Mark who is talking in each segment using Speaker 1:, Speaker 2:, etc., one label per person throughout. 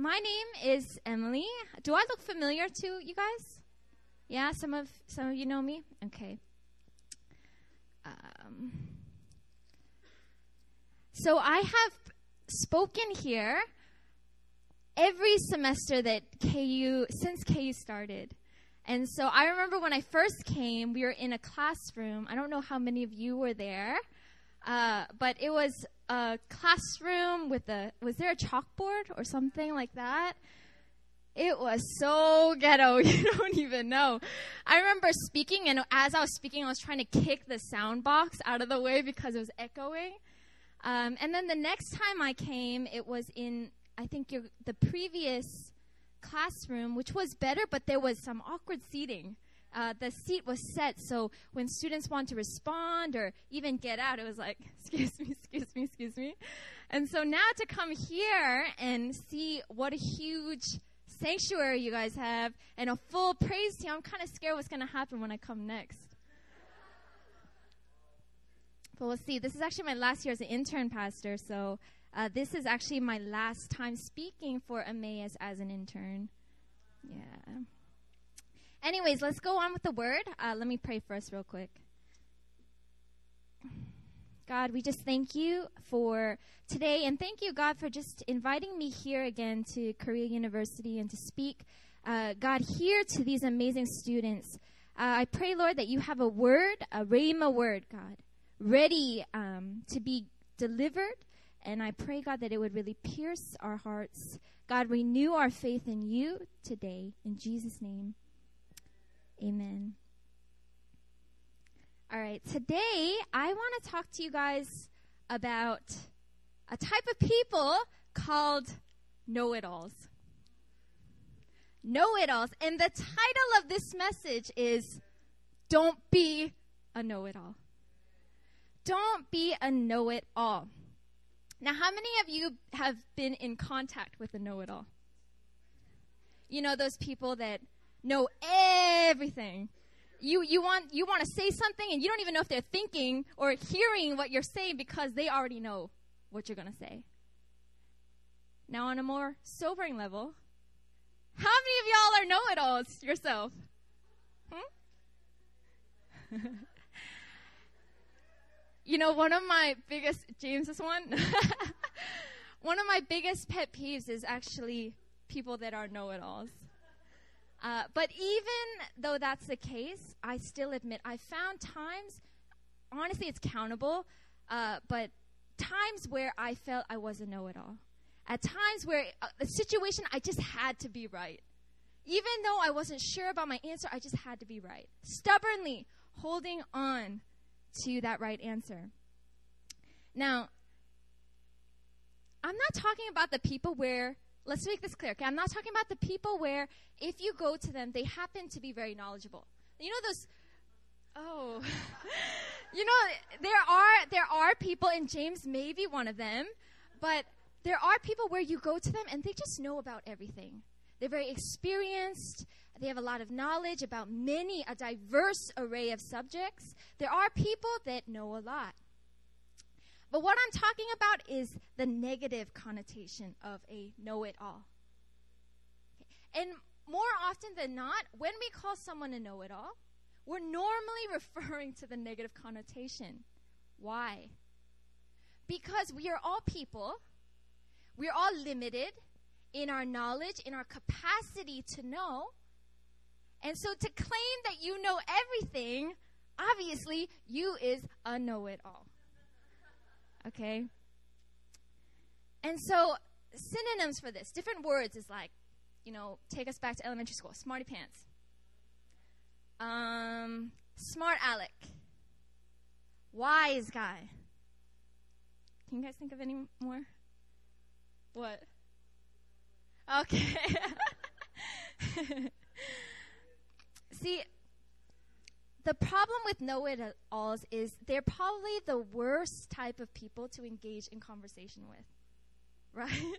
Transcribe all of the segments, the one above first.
Speaker 1: my name is Emily. Do I look familiar to you guys? Yeah, some of some of you know me. Okay. Um, so I have spoken here every semester that KU since KU started. And so I remember when I first came, we were in a classroom. I don't know how many of you were there, uh, but it was a classroom with a was there a chalkboard or something like that? It was so ghetto, you don't even know. I remember speaking, and as I was speaking, I was trying to kick the sound box out of the way because it was echoing. Um, and then the next time I came, it was in I think your, the previous classroom, which was better, but there was some awkward seating. Uh, the seat was set so when students want to respond or even get out, it was like, excuse me, excuse me, excuse me. And so now to come here and see what a huge sanctuary you guys have and a full praise team, I'm kind of scared what's going to happen when I come next. But we'll see. This is actually my last year as an intern pastor, so uh, this is actually my last time speaking for Emmaus as an intern. Yeah. Anyways, let's go on with the word. Uh, let me pray first, real quick. God, we just thank you for today, and thank you, God, for just inviting me here again to Korea University and to speak, uh, God, here to these amazing students. Uh, I pray, Lord, that you have a word, a rhema word, God, ready um, to be delivered. And I pray, God, that it would really pierce our hearts. God, renew our faith in you today. In Jesus' name, amen. All right, today I want to talk to you guys about a type of people called know it alls. Know it alls. And the title of this message is Don't Be a Know It All. Don't be a know it all. Now, how many of you have been in contact with a know it all? You know, those people that know everything. You, you want you want to say something and you don't even know if they're thinking or hearing what you're saying because they already know what you're going to say. Now, on a more sobering level, how many of y'all are know it alls yourself? Hmm? you know, one of my biggest, James is one. one of my biggest pet peeves is actually people that are know it alls. Uh, but even though that's the case, I still admit I found times, honestly, it's countable, uh, but times where I felt I was a know it all. At times where uh, a situation I just had to be right. Even though I wasn't sure about my answer, I just had to be right. Stubbornly holding on to that right answer. Now, I'm not talking about the people where, let's make this clear, okay? I'm not talking about the people where if you go to them, they happen to be very knowledgeable. You know those, oh, you know, there are, there are people, and James may be one of them, but there are people where you go to them and they just know about everything. They're very experienced. They have a lot of knowledge about many, a diverse array of subjects. There are people that know a lot. But what I'm talking about is the negative connotation of a know it all. And more often than not, when we call someone a know it all, we're normally referring to the negative connotation. Why? Because we are all people, we're all limited in our knowledge, in our capacity to know. And so to claim that you know everything, obviously, you is a know it all. Okay? And so synonyms for this, different words is like, you know, take us back to elementary school. Smarty pants. Um, smart aleck. Wise guy. Can you guys think of any more? What? Okay. See, the problem with know it alls is they're probably the worst type of people to engage in conversation with. Right?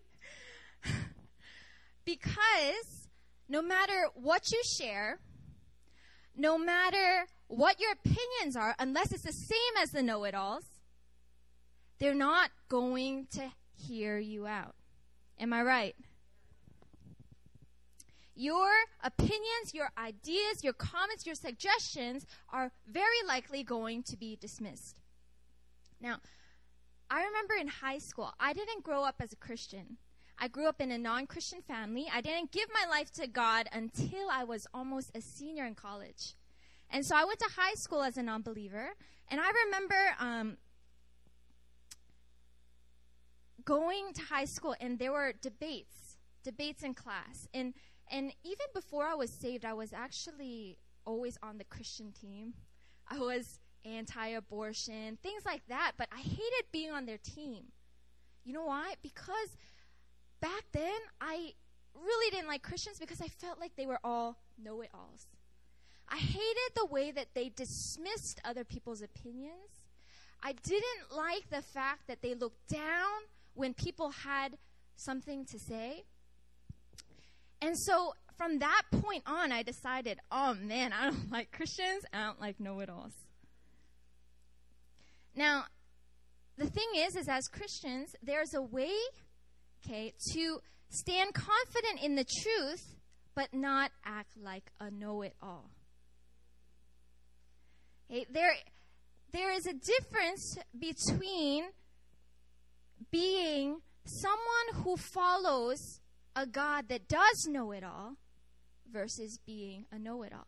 Speaker 1: because no matter what you share, no matter what your opinions are, unless it's the same as the know it alls, they're not going to hear you out. Am I right? Your opinions, your ideas, your comments, your suggestions are very likely going to be dismissed. Now, I remember in high school, I didn't grow up as a Christian. I grew up in a non Christian family. I didn't give my life to God until I was almost a senior in college. And so I went to high school as a non believer. And I remember um, going to high school, and there were debates, debates in class. And, and even before I was saved, I was actually always on the Christian team. I was anti abortion, things like that, but I hated being on their team. You know why? Because back then, I really didn't like Christians because I felt like they were all know it alls. I hated the way that they dismissed other people's opinions. I didn't like the fact that they looked down when people had something to say. And so from that point on, I decided, oh man, I don't like Christians. I don't like know it alls. Now, the thing is, is as Christians, there's a way, okay, to stand confident in the truth, but not act like a know-it-all. Okay, there, there is a difference between being someone who follows a God that does know it all versus being a know it all.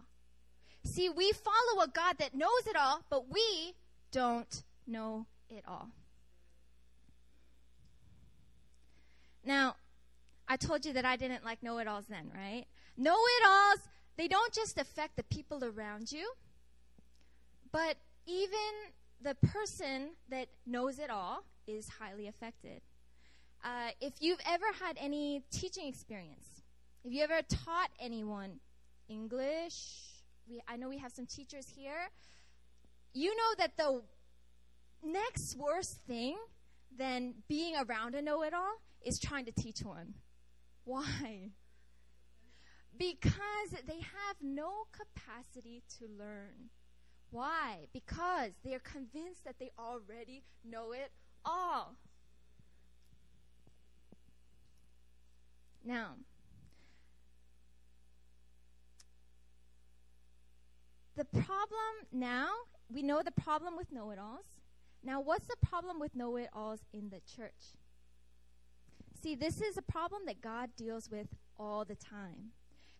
Speaker 1: See, we follow a God that knows it all, but we don't know it all. Now, I told you that I didn't like know it alls then, right? Know it alls, they don't just affect the people around you, but even the person that knows it all is highly affected. Uh, if you've ever had any teaching experience, if you ever taught anyone English, we, I know we have some teachers here, you know that the next worst thing than being around a know it all is trying to teach one. Why? Because they have no capacity to learn. Why? Because they are convinced that they already know it all. Now, the problem now, we know the problem with know it alls. Now, what's the problem with know it alls in the church? See, this is a problem that God deals with all the time.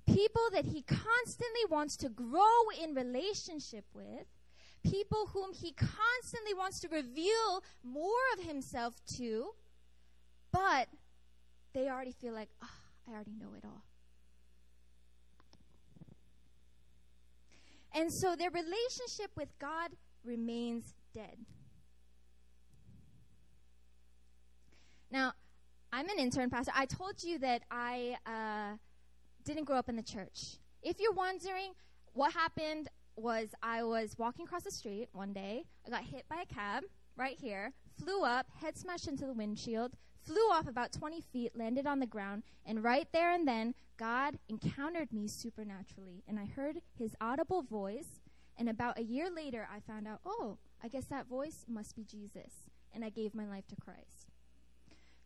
Speaker 1: People that He constantly wants to grow in relationship with, people whom He constantly wants to reveal more of Himself to, but they already feel like, oh, I already know it all. And so their relationship with God remains dead. Now, I'm an intern pastor. I told you that I uh, didn't grow up in the church. If you're wondering what happened, was I was walking across the street one day. I got hit by a cab right here, flew up, head smashed into the windshield, flew off about 20 feet, landed on the ground, and right there and then, God encountered me supernaturally. And I heard his audible voice. And about a year later, I found out, oh, I guess that voice must be Jesus. And I gave my life to Christ.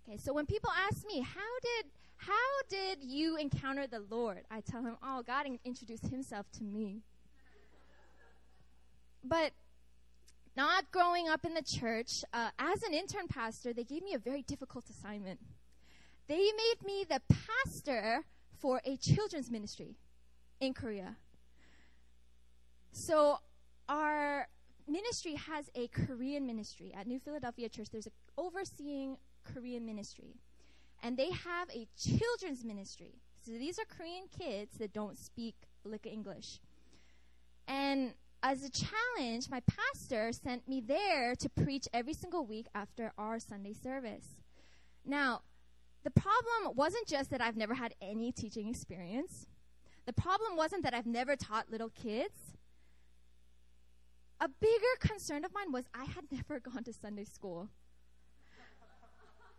Speaker 1: Okay, so when people ask me, how did how did you encounter the Lord? I tell them, oh, God introduced himself to me. but not growing up in the church, uh, as an intern pastor, they gave me a very difficult assignment. They made me the pastor for a children's ministry in Korea. So our ministry has a Korean ministry at New Philadelphia Church. There's an overseeing Korean ministry. And they have a children's ministry. So these are Korean kids that don't speak lick English. And as a challenge, my pastor sent me there to preach every single week after our Sunday service. Now, the problem wasn't just that I've never had any teaching experience. The problem wasn't that I've never taught little kids. A bigger concern of mine was I had never gone to Sunday school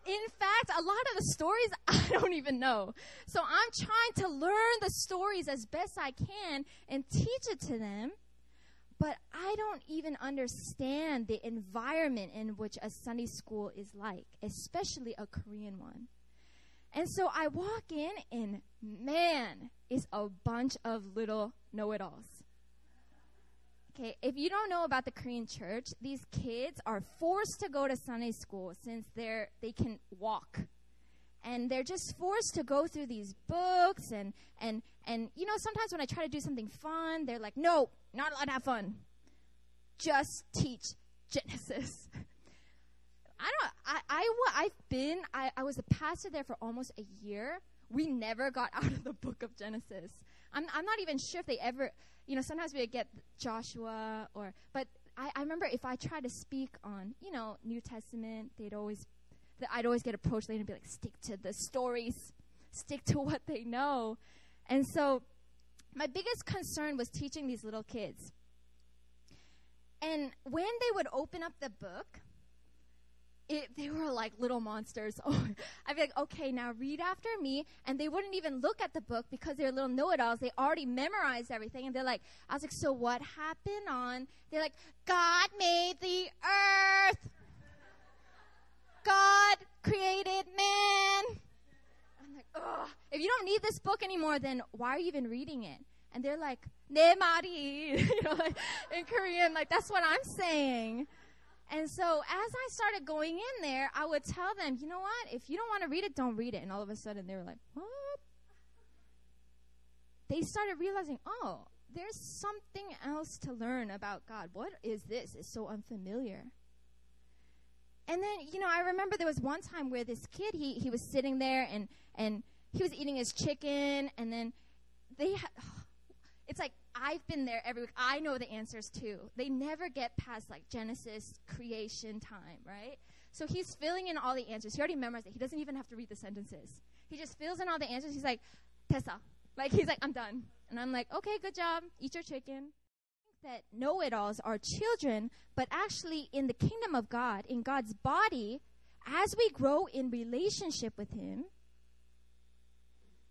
Speaker 1: in fact, a lot of the stories I don't even know. So I'm trying to learn the stories as best I can and teach it to them. But I don't even understand the environment in which a Sunday school is like, especially a Korean one. And so I walk in, and man, it's a bunch of little know it alls. Okay, if you don't know about the Korean church, these kids are forced to go to Sunday school since they're they can walk. And they're just forced to go through these books and and and you know sometimes when I try to do something fun, they're like, "No, not allowed to have fun. Just teach Genesis." I don't I I I've been I I was a pastor there for almost a year. We never got out of the book of Genesis. I'm I'm not even sure if they ever you know, sometimes we get Joshua or, but I, I remember if I tried to speak on, you know, New Testament, they'd always, I'd always get approached later and be like, stick to the stories, stick to what they know. And so my biggest concern was teaching these little kids. And when they would open up the book, it, they were like little monsters. Oh, I'd be like, okay, now read after me. And they wouldn't even look at the book because they're little know it alls. They already memorized everything. And they're like, I was like, so what happened on? They're like, God made the earth. God created man. I'm like, ugh. If you don't need this book anymore, then why are you even reading it? And they're like, ne mari. you know, like in Korean, like that's what I'm saying. And so as I started going in there, I would tell them, you know what? If you don't want to read it, don't read it. And all of a sudden they were like, what? They started realizing, oh, there's something else to learn about God. What is this? It's so unfamiliar. And then, you know, I remember there was one time where this kid, he, he was sitting there and, and he was eating his chicken and then they had, it's like I've been there every week. I know the answers too. They never get past like Genesis creation time, right? So he's filling in all the answers. He already memorized it. He doesn't even have to read the sentences. He just fills in all the answers. He's like, Tessa. Like he's like, I'm done. And I'm like, okay, good job. Eat your chicken. That know it alls are children, but actually in the kingdom of God, in God's body, as we grow in relationship with Him,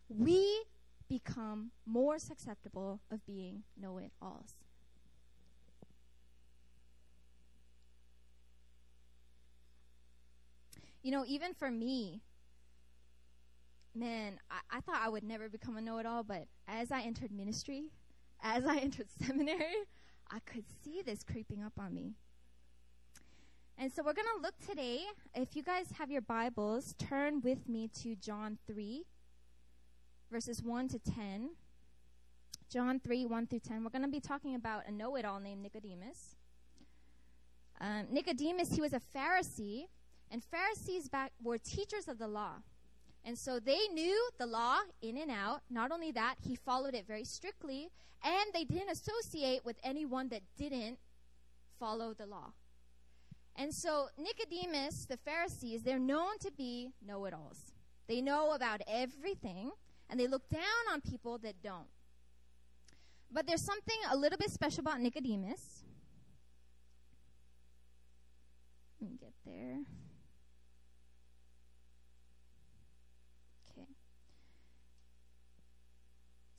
Speaker 1: we become more susceptible of being know it alls. You know, even for me, man, I, I thought I would never become a know it all, but as I entered ministry, as I entered seminary, I could see this creeping up on me. And so we're going to look today. If you guys have your Bibles, turn with me to John 3 verses 1 to 10. John 3, 1 through 10. We're going to be talking about a know it all named Nicodemus. Um, Nicodemus, he was a Pharisee, and Pharisees back were teachers of the law. And so they knew the law in and out. Not only that, he followed it very strictly, and they didn't associate with anyone that didn't follow the law. And so Nicodemus, the Pharisees, they're known to be know it alls. They know about everything, and they look down on people that don't. But there's something a little bit special about Nicodemus. Let me get there. Okay.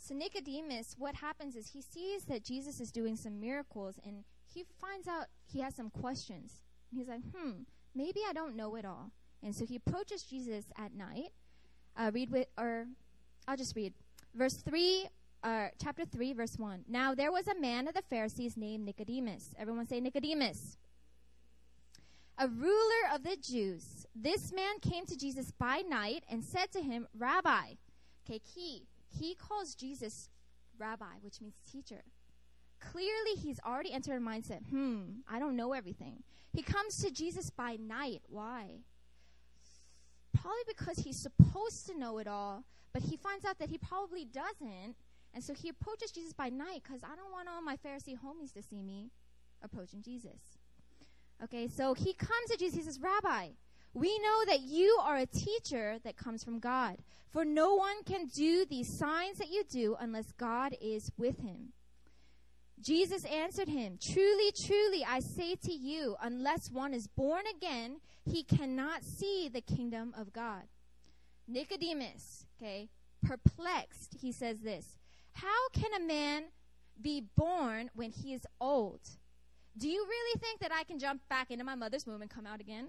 Speaker 1: So, Nicodemus, what happens is he sees that Jesus is doing some miracles and he finds out he has some questions. And he's like, hmm, maybe I don't know it all. And so he approaches Jesus at night. Uh, read with, or I'll just read. Verse 3, uh, chapter 3, verse 1. Now there was a man of the Pharisees named Nicodemus. Everyone say Nicodemus. A ruler of the Jews. This man came to Jesus by night and said to him, Rabbi. Okay, key. He calls Jesus rabbi, which means teacher. Clearly, he's already entered a mindset, hmm, I don't know everything. He comes to Jesus by night. Why? Probably because he's supposed to know it all, but he finds out that he probably doesn't. And so he approaches Jesus by night because I don't want all my Pharisee homies to see me approaching Jesus. Okay, so he comes to Jesus. He says, Rabbi, we know that you are a teacher that comes from God. For no one can do these signs that you do unless God is with him. Jesus answered him, Truly, truly, I say to you, unless one is born again, he cannot see the kingdom of God. Nicodemus, okay, perplexed, he says this How can a man be born when he is old? Do you really think that I can jump back into my mother's womb and come out again?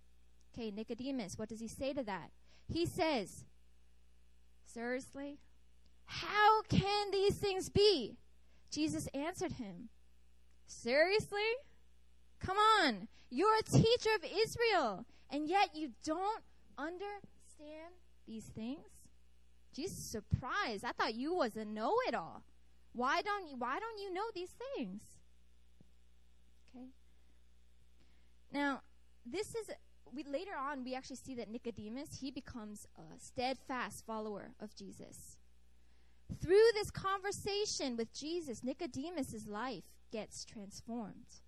Speaker 1: Okay, Nicodemus, what does he say to that? He says, Seriously? How can these things be? Jesus answered him, Seriously? Come on. You're a teacher of Israel, and yet you don't understand these things? Jesus surprised. I thought you was a know-it-all. Why don't you why don't you know these things? Okay. Now, this is we later on we actually see that Nicodemus he becomes a steadfast follower of Jesus. Through this conversation with Jesus, Nicodemus's life gets transformed.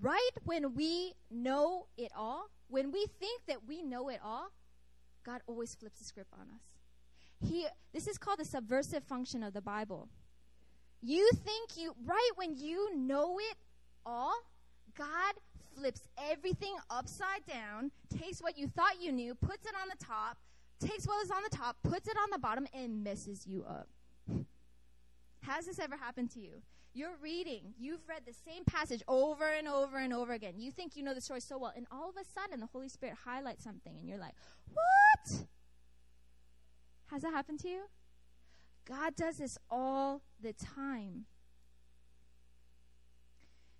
Speaker 1: Right when we know it all, when we think that we know it all, God always flips the script on us. He this is called the subversive function of the Bible. You think you right when you know it all, God flips everything upside down, takes what you thought you knew, puts it on the top, takes what was on the top, puts it on the bottom, and messes you up. Has this ever happened to you? You're reading, you've read the same passage over and over and over again. You think you know the story so well, and all of a sudden the Holy Spirit highlights something, and you're like, What? Has that happened to you? God does this all the time.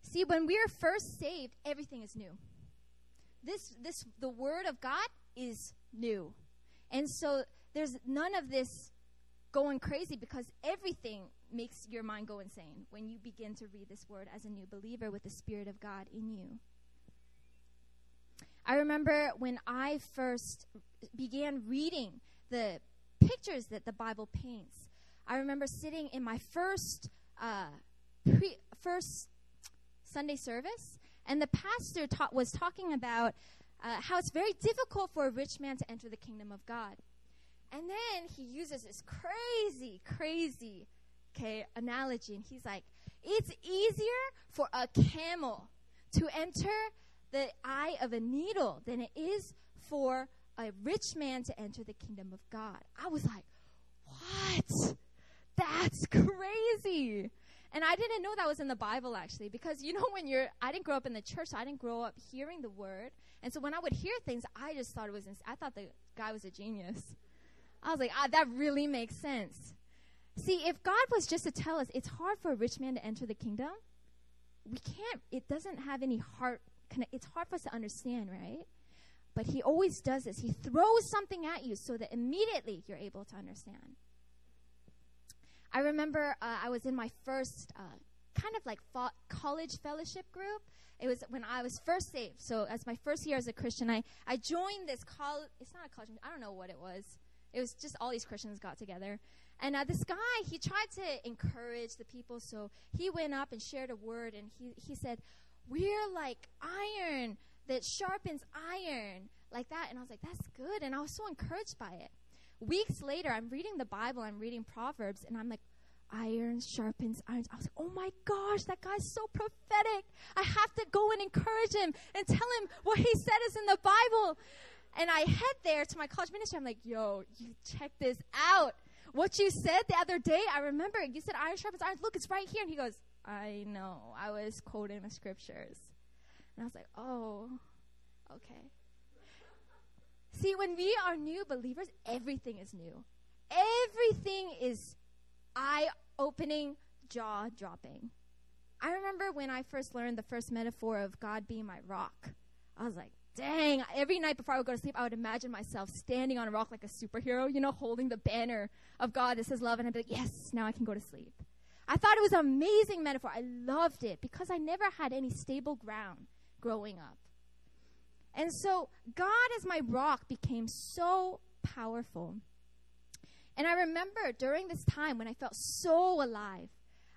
Speaker 1: See, when we are first saved, everything is new. This, this, the Word of God is new. And so there's none of this going crazy because everything makes your mind go insane when you begin to read this Word as a new believer with the Spirit of God in you. I remember when I first began reading the pictures that the Bible paints. I remember sitting in my first uh, pre- first Sunday service, and the pastor ta- was talking about uh, how it's very difficult for a rich man to enter the kingdom of God. And then he uses this crazy, crazy, okay, analogy, and he's like, "It's easier for a camel to enter the eye of a needle than it is for a rich man to enter the kingdom of God." I was like, "What? That's crazy!" And I didn't know that was in the Bible actually, because you know when you're, I didn't grow up in the church, so I didn't grow up hearing the word, and so when I would hear things, I just thought it was, ins- I thought the guy was a genius. I was like, ah, that really makes sense. See, if God was just to tell us it's hard for a rich man to enter the kingdom, we can't. It doesn't have any heart. Connect, it's hard for us to understand, right? But He always does this. He throws something at you so that immediately you're able to understand. I remember uh, I was in my first uh, kind of like fo- college fellowship group. It was when I was first saved. So, as my first year as a Christian, I, I joined this college. It's not a college, I don't know what it was. It was just all these Christians got together. And uh, this guy, he tried to encourage the people. So, he went up and shared a word, and he, he said, We're like iron that sharpens iron, like that. And I was like, That's good. And I was so encouraged by it weeks later, I'm reading the Bible, I'm reading Proverbs, and I'm like, iron sharpens iron. I was like, oh my gosh, that guy's so prophetic. I have to go and encourage him and tell him what he said is in the Bible. And I head there to my college ministry. I'm like, yo, you check this out. What you said the other day, I remember you said iron sharpens iron. Look, it's right here. And he goes, I know. I was quoting the scriptures. And I was like, oh, okay. See, when we are new believers, everything is new. Everything is eye opening, jaw dropping. I remember when I first learned the first metaphor of God being my rock. I was like, dang, every night before I would go to sleep, I would imagine myself standing on a rock like a superhero, you know, holding the banner of God that says love, and I'd be like, yes, now I can go to sleep. I thought it was an amazing metaphor. I loved it because I never had any stable ground growing up. And so God as my rock became so powerful. And I remember during this time when I felt so alive,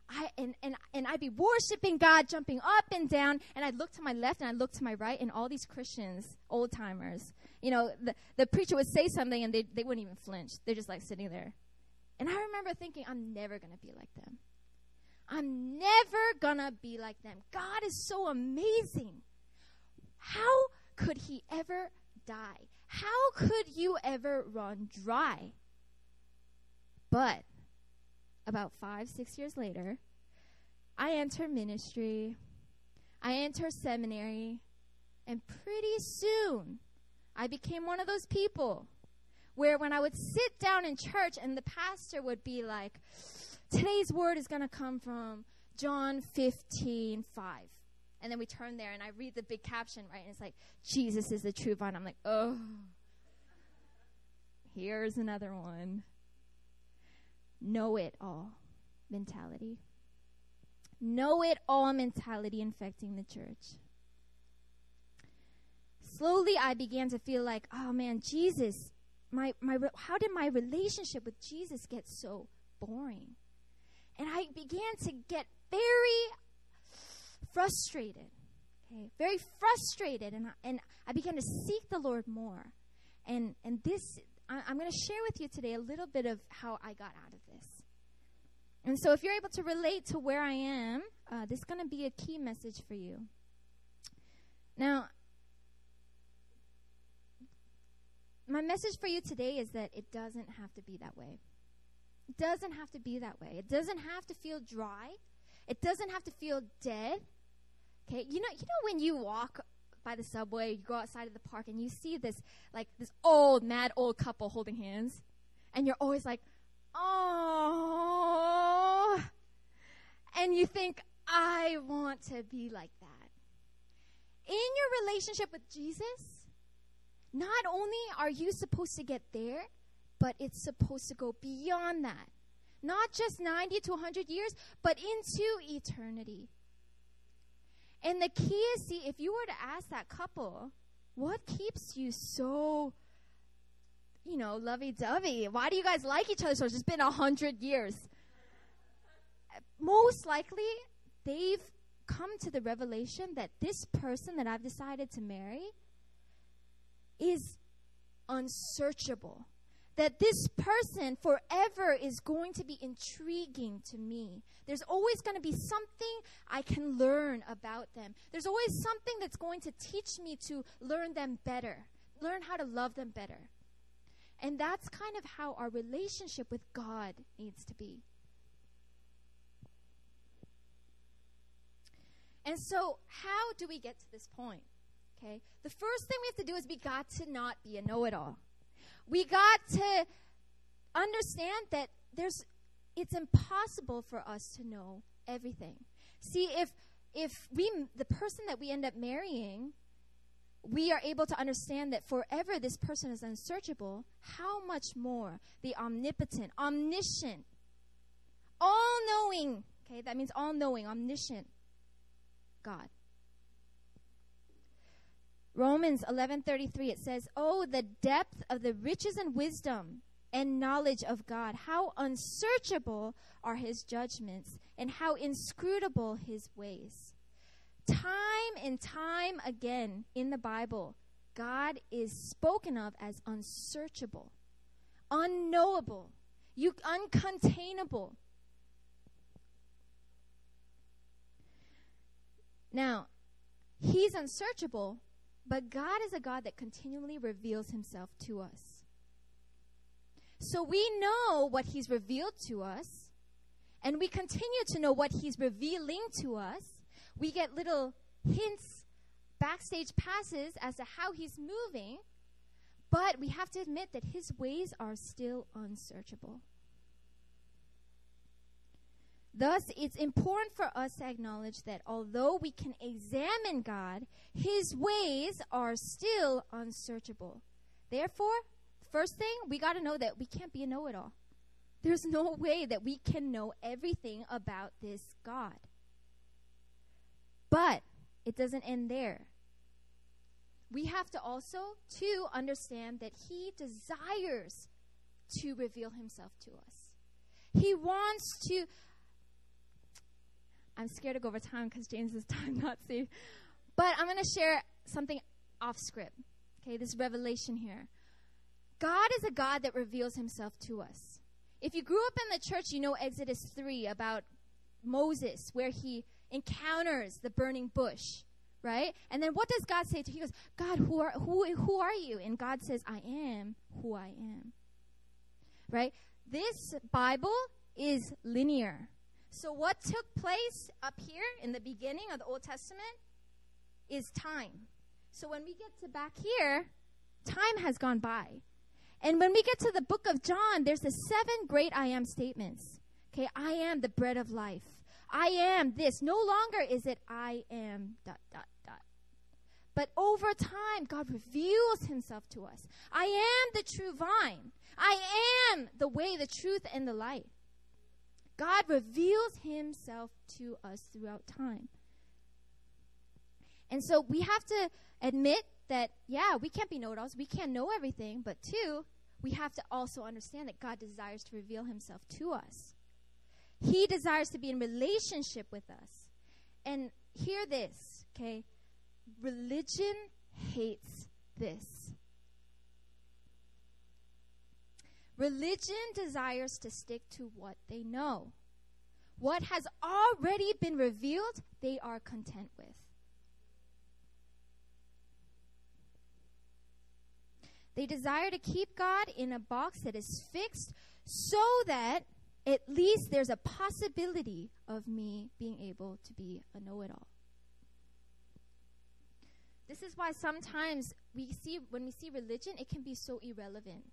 Speaker 1: I and, and and I'd be worshiping God, jumping up and down, and I'd look to my left and I'd look to my right, and all these Christians, old timers, you know, the, the preacher would say something and they they wouldn't even flinch. They're just like sitting there. And I remember thinking, I'm never gonna be like them. I'm never gonna be like them. God is so amazing. How could he ever die? How could you ever run dry? But about five, six years later, I enter ministry, I enter seminary, and pretty soon I became one of those people where when I would sit down in church and the pastor would be like, today's word is going to come from John 15, 5. And then we turn there and I read the big caption, right? And it's like, Jesus is the true vine. I'm like, oh, here's another one. Know it all mentality. Know it all mentality infecting the church. Slowly, I began to feel like, oh man, Jesus, my, my, how did my relationship with Jesus get so boring? And I began to get very frustrated. Okay, very frustrated, and I, and I began to seek the Lord more. And and this, I, I'm going to share with you today a little bit of how I got out of this. And so, if you're able to relate to where I am, uh, this is going to be a key message for you. Now, my message for you today is that it doesn't have to be that way. It doesn't have to be that way. It doesn't have to feel dry. It doesn't have to feel dead. Okay, you know, you know when you walk by the subway, you go outside of the park, and you see this like this old, mad old couple holding hands, and you're always like, oh, and you think, I want to be like that. In your relationship with Jesus, not only are you supposed to get there, but it's supposed to go beyond that. Not just 90 to 100 years, but into eternity. And the key is see, if you were to ask that couple, what keeps you so, you know, lovey dovey? Why do you guys like each other so much? It's been a hundred years? Most likely, they've come to the revelation that this person that I've decided to marry is unsearchable that this person forever is going to be intriguing to me. There's always going to be something I can learn about them. There's always something that's going to teach me to learn them better, learn how to love them better. And that's kind of how our relationship with God needs to be. And so, how do we get to this point? Okay? The first thing we have to do is we got to not be a know it all we got to understand that there's it's impossible for us to know everything. See, if if we the person that we end up marrying, we are able to understand that forever this person is unsearchable, how much more the omnipotent, omniscient, all knowing, okay, that means all knowing, omniscient God Romans 11:33 it says, "Oh the depth of the riches and wisdom and knowledge of God. How unsearchable are his judgments and how inscrutable his ways." Time and time again in the Bible, God is spoken of as unsearchable, unknowable, you uncontainable. Now, he's unsearchable but God is a God that continually reveals himself to us. So we know what he's revealed to us, and we continue to know what he's revealing to us. We get little hints, backstage passes as to how he's moving, but we have to admit that his ways are still unsearchable. Thus, it's important for us to acknowledge that although we can examine God, His ways are still unsearchable. Therefore, first thing, we got to know that we can't be a know it all. There's no way that we can know everything about this God. But it doesn't end there. We have to also, to understand that He desires to reveal Himself to us. He wants to I'm scared to go over time because James's time not. But I'm going to share something off script. Okay, this revelation here. God is a God that reveals himself to us. If you grew up in the church, you know Exodus 3 about Moses, where he encounters the burning bush, right? And then what does God say to him? He goes, God, who are, who, who are you? And God says, I am who I am. Right? This Bible is linear. So, what took place up here in the beginning of the Old Testament is time. So, when we get to back here, time has gone by. And when we get to the book of John, there's the seven great I am statements. Okay, I am the bread of life. I am this. No longer is it I am dot dot dot. But over time, God reveals himself to us. I am the true vine. I am the way, the truth, and the light. God reveals himself to us throughout time. And so we have to admit that, yeah, we can't be know it alls. We can't know everything. But two, we have to also understand that God desires to reveal himself to us. He desires to be in relationship with us. And hear this, okay? Religion hates this. Religion desires to stick to what they know. What has already been revealed, they are content with. They desire to keep God in a box that is fixed so that at least there's a possibility of me being able to be a know it all. This is why sometimes we see, when we see religion, it can be so irrelevant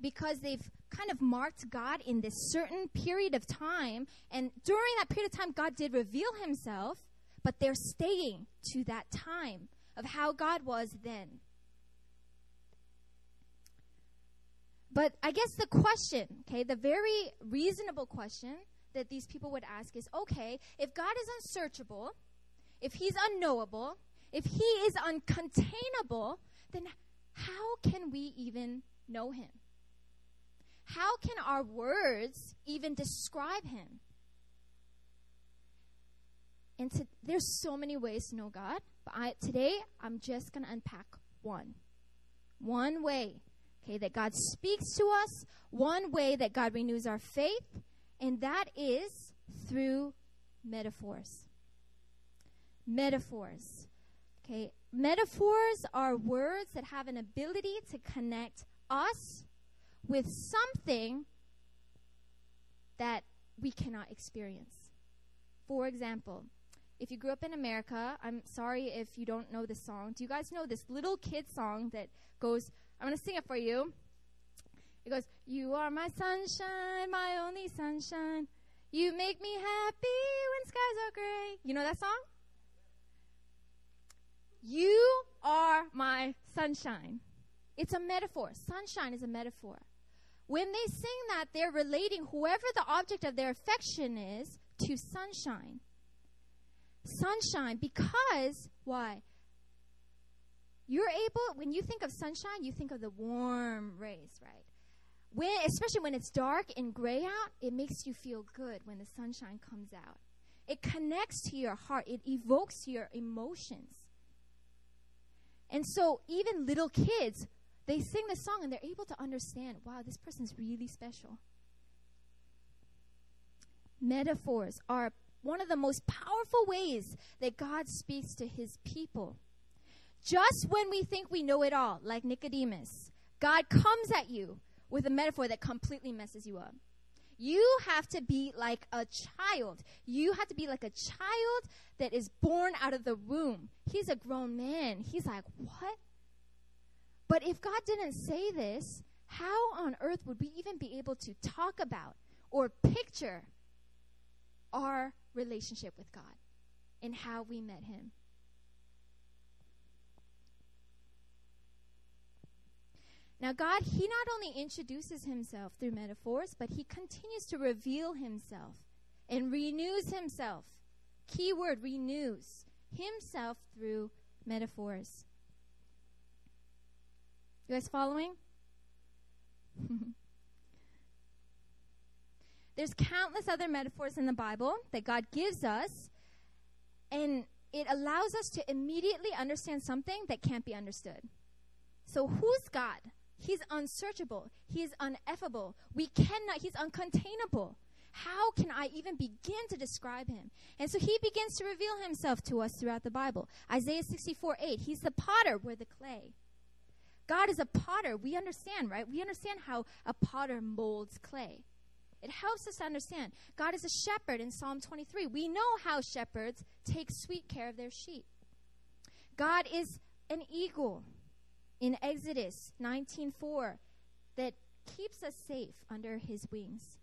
Speaker 1: because they've kind of marked God in this certain period of time. And during that period of time, God did reveal himself, but they're staying to that time of how God was then. But I guess the question, okay, the very reasonable question that these people would ask is okay, if God is unsearchable, if he's unknowable, if he is uncontainable, then how can we even know him? How can our words even describe him? And to, there's so many ways to know God, but I, today I'm just going to unpack one. One way, okay, that God speaks to us, one way that God renews our faith, and that is through metaphors. Metaphors. Okay, metaphors are words that have an ability to connect us with something that we cannot experience. For example, if you grew up in America, I'm sorry if you don't know this song. Do you guys know this little kid song that goes, I'm going to sing it for you. It goes, You are my sunshine, my only sunshine. You make me happy when skies are gray. You know that song? You are my sunshine. It's a metaphor. Sunshine is a metaphor. When they sing that, they're relating whoever the object of their affection is to sunshine. Sunshine, because, why? You're able, when you think of sunshine, you think of the warm rays, right? When, especially when it's dark and gray out, it makes you feel good when the sunshine comes out. It connects to your heart, it evokes your emotions. And so, even little kids, they sing the song and they're able to understand wow, this person's really special. Metaphors are one of the most powerful ways that God speaks to his people. Just when we think we know it all, like Nicodemus, God comes at you with a metaphor that completely messes you up. You have to be like a child. You have to be like a child that is born out of the womb. He's a grown man. He's like, What? But if God didn't say this, how on earth would we even be able to talk about or picture our relationship with God and how we met Him? Now, God, He not only introduces Himself through metaphors, but He continues to reveal Himself and renews Himself. Keyword renews Himself through metaphors. You guys following? There's countless other metaphors in the Bible that God gives us And it allows us to immediately understand something that can't be understood. So, who's God? He's unsearchable. He's ineffable. We cannot, he's uncontainable. How can I even begin to describe him? And so he begins to reveal himself to us throughout the Bible. Isaiah 64 8, he's the potter, we're the clay. God is a potter. We understand, right? We understand how a potter molds clay. It helps us to understand. God is a shepherd in Psalm 23. We know how shepherds take sweet care of their sheep. God is an eagle in Exodus 19:4 that keeps us safe under his wings.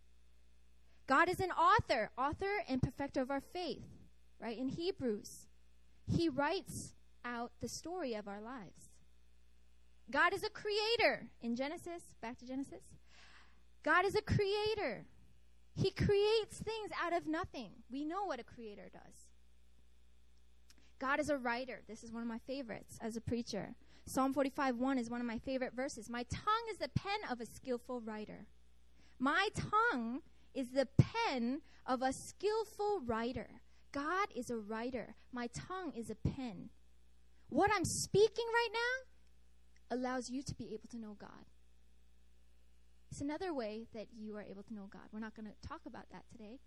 Speaker 1: God is an author, author and perfecter of our faith, right? In Hebrews, he writes out the story of our lives. God is a creator in Genesis, back to Genesis. God is a creator. He creates things out of nothing. We know what a creator does. God is a writer. This is one of my favorites as a preacher. Psalm 45 1 is one of my favorite verses. My tongue is the pen of a skillful writer. My tongue is the pen of a skillful writer. God is a writer. My tongue is a pen. What I'm speaking right now allows you to be able to know God. It's another way that you are able to know God. We're not going to talk about that today.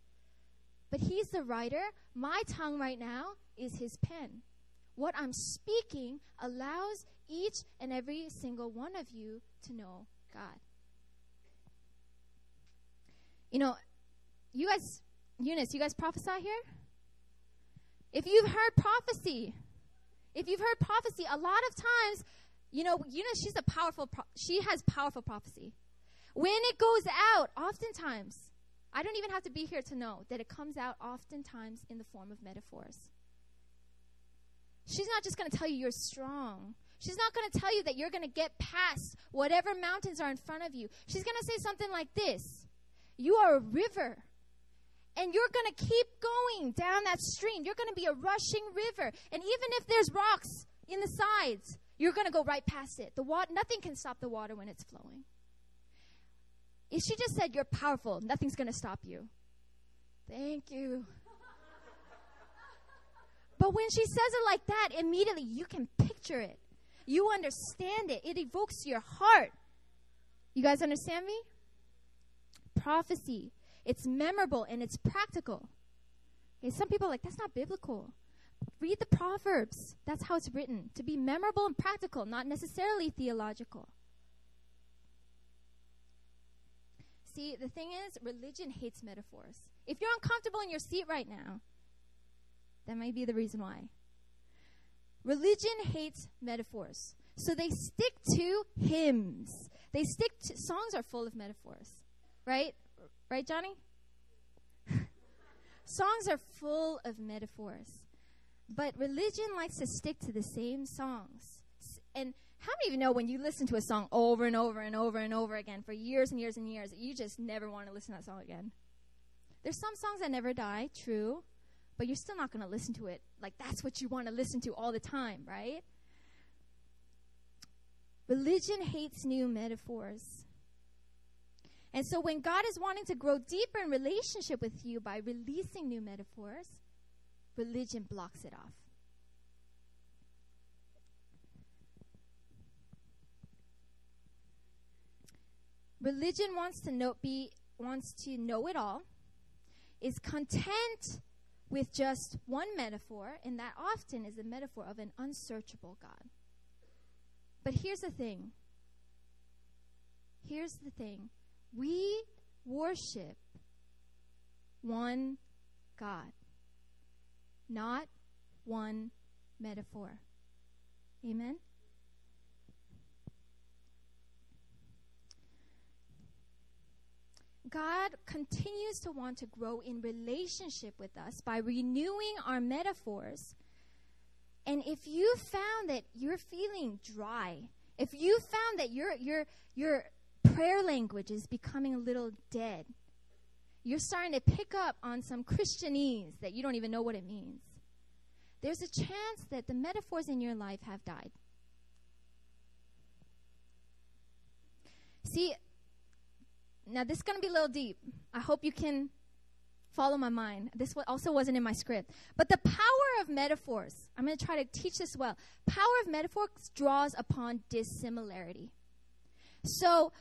Speaker 1: But He's the writer. My tongue right now is His pen. What I'm speaking allows each and every single one of you to know God. You know, you guys, Eunice, you guys prophesy here? If you've heard prophecy, if you've heard prophecy, a lot of times, you know, Eunice, she's a powerful, pro- she has powerful prophecy. When it goes out, oftentimes, I don't even have to be here to know that it comes out oftentimes in the form of metaphors. She's not just going to tell you you're strong. She's not going to tell you that you're going to get past whatever mountains are in front of you. She's going to say something like this You are a river. And you're going to keep going down that stream. You're going to be a rushing river. And even if there's rocks in the sides, you're going to go right past it. The water, nothing can stop the water when it's flowing. If she just said, You're powerful, nothing's going to stop you. Thank you. but when she says it like that, immediately you can picture it. You understand it. It evokes your heart. You guys understand me? Prophecy. It's memorable and it's practical. Okay, some people are like, that's not biblical. Read the Proverbs. That's how it's written. To be memorable and practical, not necessarily theological. See, the thing is, religion hates metaphors. If you're uncomfortable in your seat right now, that might be the reason why. Religion hates metaphors. So they stick to hymns. They stick to songs are full of metaphors. Right? Right, Johnny? songs are full of metaphors. But religion likes to stick to the same songs. And how many of you know when you listen to a song over and over and over and over again for years and years and years, you just never want to listen to that song again? There's some songs that never die, true but you're still not going to listen to it like that's what you want to listen to all the time, right? Religion hates new metaphors. And so when God is wanting to grow deeper in relationship with you by releasing new metaphors, religion blocks it off. Religion wants to know be wants to know it all, is content with just one metaphor, and that often is a metaphor of an unsearchable God. But here's the thing. Here's the thing. We worship one God, not one metaphor. Amen? God continues to want to grow in relationship with us by renewing our metaphors. And if you found that you're feeling dry, if you found that your your your prayer language is becoming a little dead, you're starting to pick up on some Christianese that you don't even know what it means. There's a chance that the metaphors in your life have died. See, now this is going to be a little deep. I hope you can follow my mind. This also wasn't in my script. But the power of metaphors, I'm going to try to teach this well. Power of metaphors draws upon dissimilarity. So,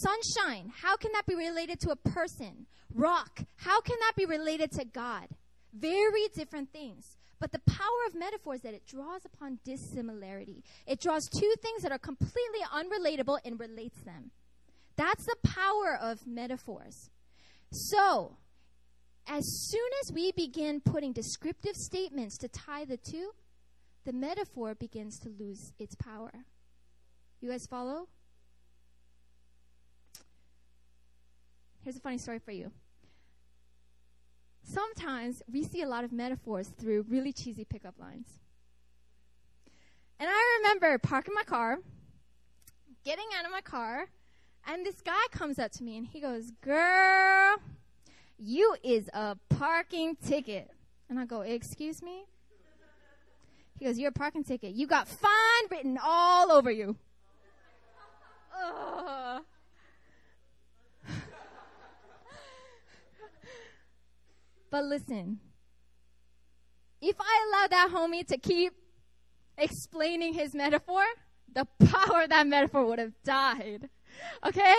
Speaker 1: sunshine, how can that be related to a person? Rock, how can that be related to God? Very different things. But the power of metaphor is that it draws upon dissimilarity. It draws two things that are completely unrelatable and relates them. That's the power of metaphors. So, as soon as we begin putting descriptive statements to tie the two, the metaphor begins to lose its power. You guys follow? Here's a funny story for you. Sometimes we see a lot of metaphors through really cheesy pickup lines. And I remember parking my car, getting out of my car, and this guy comes up to me and he goes, Girl, you is a parking ticket. And I go, Excuse me? He goes, You're a parking ticket. You got fine written all over you. But listen, if I allow that homie to keep explaining his metaphor, the power of that metaphor would have died. Okay?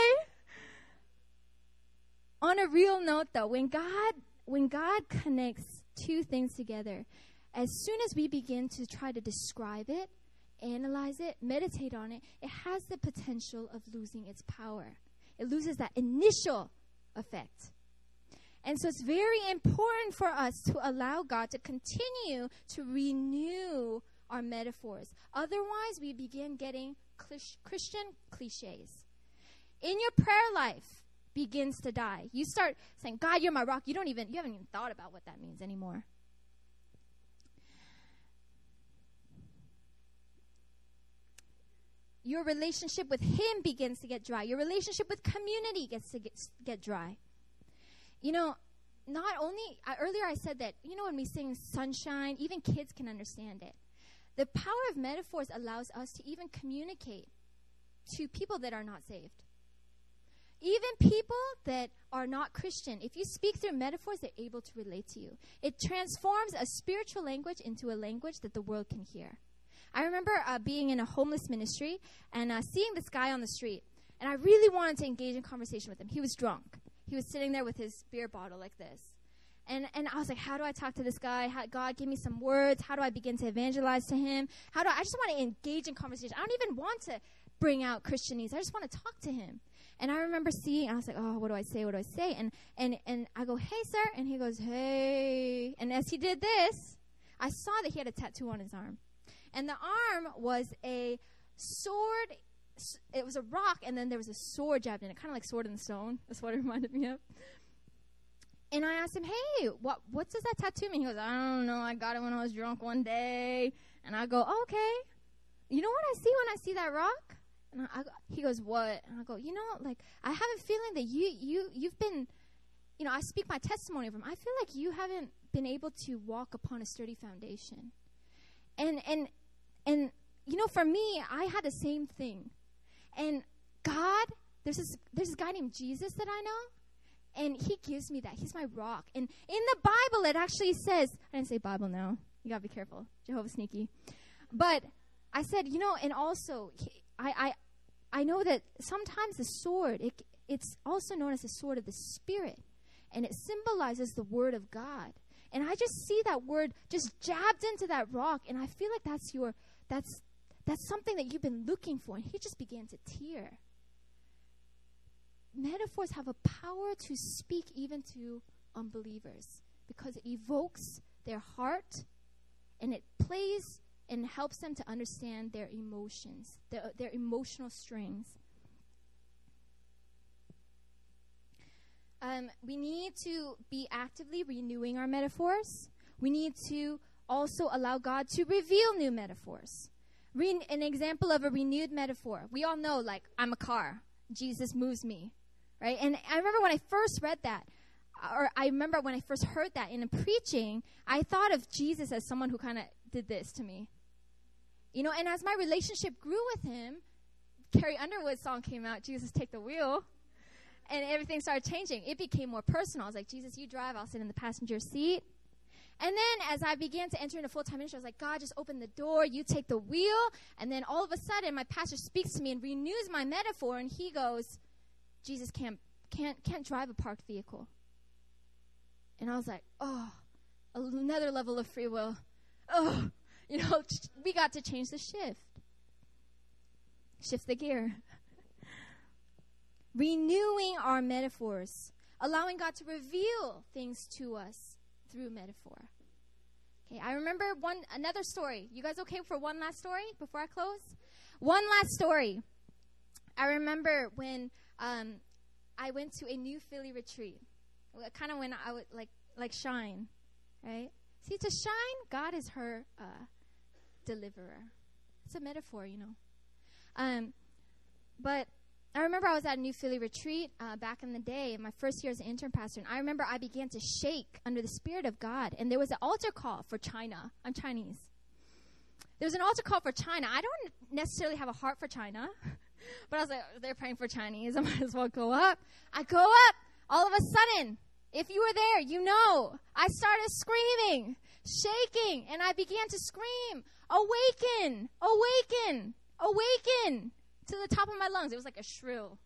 Speaker 1: On a real note though, when God when God connects two things together, as soon as we begin to try to describe it, analyze it, meditate on it, it has the potential of losing its power. It loses that initial effect. And so it's very important for us to allow God to continue to renew our metaphors. Otherwise, we begin getting Christian cliches in your prayer life begins to die. You start saying, God, you're my rock. You don't even, you haven't even thought about what that means anymore. Your relationship with Him begins to get dry. Your relationship with community gets to get, get dry. You know, not only, earlier I said that, you know, when we sing sunshine, even kids can understand it. The power of metaphors allows us to even communicate to people that are not saved. Even people that are not Christian, if you speak through metaphors, they're able to relate to you. It transforms a spiritual language into a language that the world can hear. I remember uh, being in a homeless ministry and uh, seeing this guy on the street, and I really wanted to engage in conversation with him. He was drunk. He was sitting there with his beer bottle like this. And, and I was like, how do I talk to this guy? How, God, give me some words. How do I begin to evangelize to him? How do I, I just want to engage in conversation. I don't even want to bring out Christianese. I just want to talk to him. And I remember seeing, I was like, oh, what do I say? What do I say? And, and, and I go, hey, sir. And he goes, hey. And as he did this, I saw that he had a tattoo on his arm. And the arm was a sword. It was a rock, and then there was a sword jabbed in it, kind of like Sword in the Stone. That's what it reminded me of. And I asked him, hey, what, what does that tattoo mean? He goes, I don't know. I got it when I was drunk one day. And I go, okay. You know what I see when I see that rock? And I, I, he goes, what? And I go, you know, like I have a feeling that you you you've been, you know, I speak my testimony him. I feel like you haven't been able to walk upon a sturdy foundation. And and and you know, for me, I had the same thing. And God, there's this there's this guy named Jesus that I know, and he gives me that. He's my rock. And in the Bible, it actually says, I didn't say Bible now. You gotta be careful. Jehovah sneaky. But I said, you know, and also, I, I, I know that sometimes the sword, it, it's also known as the sword of the Spirit, and it symbolizes the Word of God. And I just see that word just jabbed into that rock, and I feel like that's your, that's, that's something that you've been looking for. And he just began to tear. Metaphors have a power to speak even to unbelievers because it evokes their heart and it plays and helps them to understand their emotions, their, their emotional strings. Um, we need to be actively renewing our metaphors. We need to also allow God to reveal new metaphors. Re- an example of a renewed metaphor. We all know, like, I'm a car. Jesus moves me, right? And I remember when I first read that, or I remember when I first heard that in a preaching, I thought of Jesus as someone who kind of did this to me. You know, and as my relationship grew with him, Carrie Underwood's song came out, Jesus Take the Wheel. and everything started changing. It became more personal. I was like, Jesus, you drive, I'll sit in the passenger seat. And then as I began to enter into full time ministry, I was like, God, just open the door, you take the wheel. And then all of a sudden, my pastor speaks to me and renews my metaphor, and he goes, Jesus can't, can't, can't drive a parked vehicle. And I was like, oh, another level of free will. Oh, you know, we got to change the shift. Shift the gear. Renewing our metaphors, allowing God to reveal things to us through metaphor. Okay, I remember one another story. You guys okay for one last story before I close? One last story. I remember when um, I went to a new Philly retreat. Kind of when I would like like shine, right? See, to shine, God is her uh, deliverer. It's a metaphor, you know. Um, but I remember I was at a New Philly retreat uh, back in the day, my first year as an intern pastor, and I remember I began to shake under the Spirit of God, and there was an altar call for China. I'm Chinese. There was an altar call for China. I don't necessarily have a heart for China, but I was like, they're praying for Chinese. I might as well go up. I go up. All of a sudden, if you were there, you know, I started screaming, shaking, and I began to scream, Awaken! Awaken! Awaken! To the top of my lungs. It was like a shrill.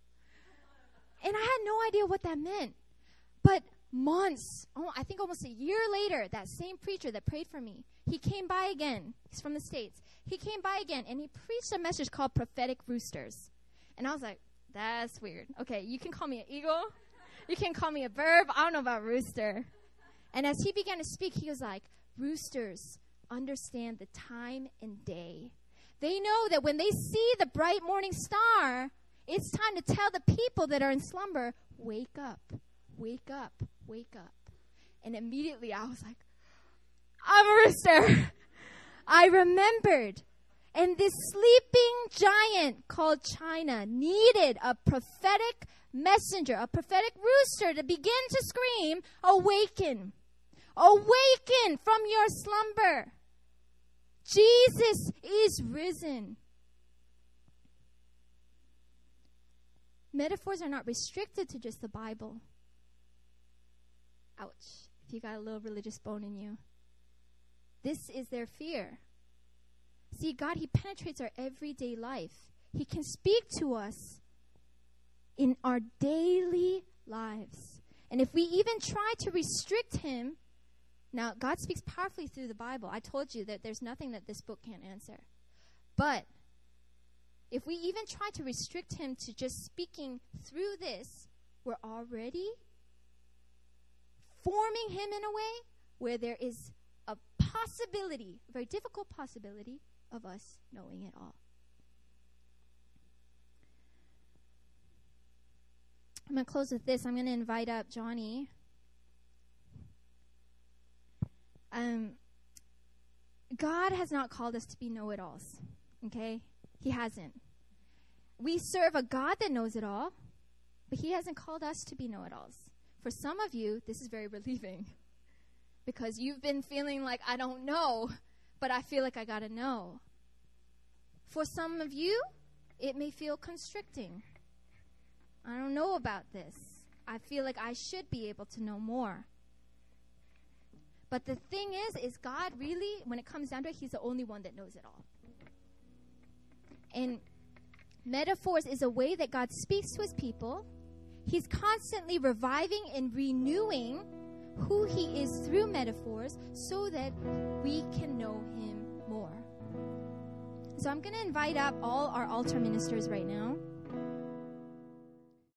Speaker 1: And I had no idea what that meant. But months, oh, I think almost a year later, that same preacher that prayed for me, he came by again. He's from the States. He came by again and he preached a message called Prophetic Roosters. And I was like, that's weird. Okay, you can call me an eagle. You can call me a verb. I don't know about rooster. And as he began to speak, he was like, Roosters understand the time and day. They know that when they see the bright morning star, it's time to tell the people that are in slumber, wake up, wake up, wake up. And immediately I was like, I'm a rooster. I remembered. And this sleeping giant called China needed a prophetic messenger, a prophetic rooster to begin to scream, Awaken! Awaken from your slumber! Jesus is risen. Metaphors are not restricted to just the Bible. Ouch, if you got a little religious bone in you. This is their fear. See, God, He penetrates our everyday life. He can speak to us in our daily lives. And if we even try to restrict Him, now God speaks powerfully through the Bible. I told you that there's nothing that this book can't answer. But if we even try to restrict Him to just speaking through this, we're already forming Him in a way where there is a possibility, a very difficult possibility, of us knowing it all. I'm going to close with this. I'm going to invite up Johnny. Um, God has not called us to be know it alls, okay? He hasn't. We serve a God that knows it all, but He hasn't called us to be know it alls. For some of you, this is very relieving because you've been feeling like, I don't know, but I feel like I got to know. For some of you, it may feel constricting I don't know about this. I feel like I should be able to know more. But the thing is, is God really, when it comes down to it, He's the only one that knows it all. And metaphors is a way that God speaks to His people. He's constantly reviving and renewing who He is through metaphors so that we can know Him more. So I'm going to invite up all our altar ministers right now.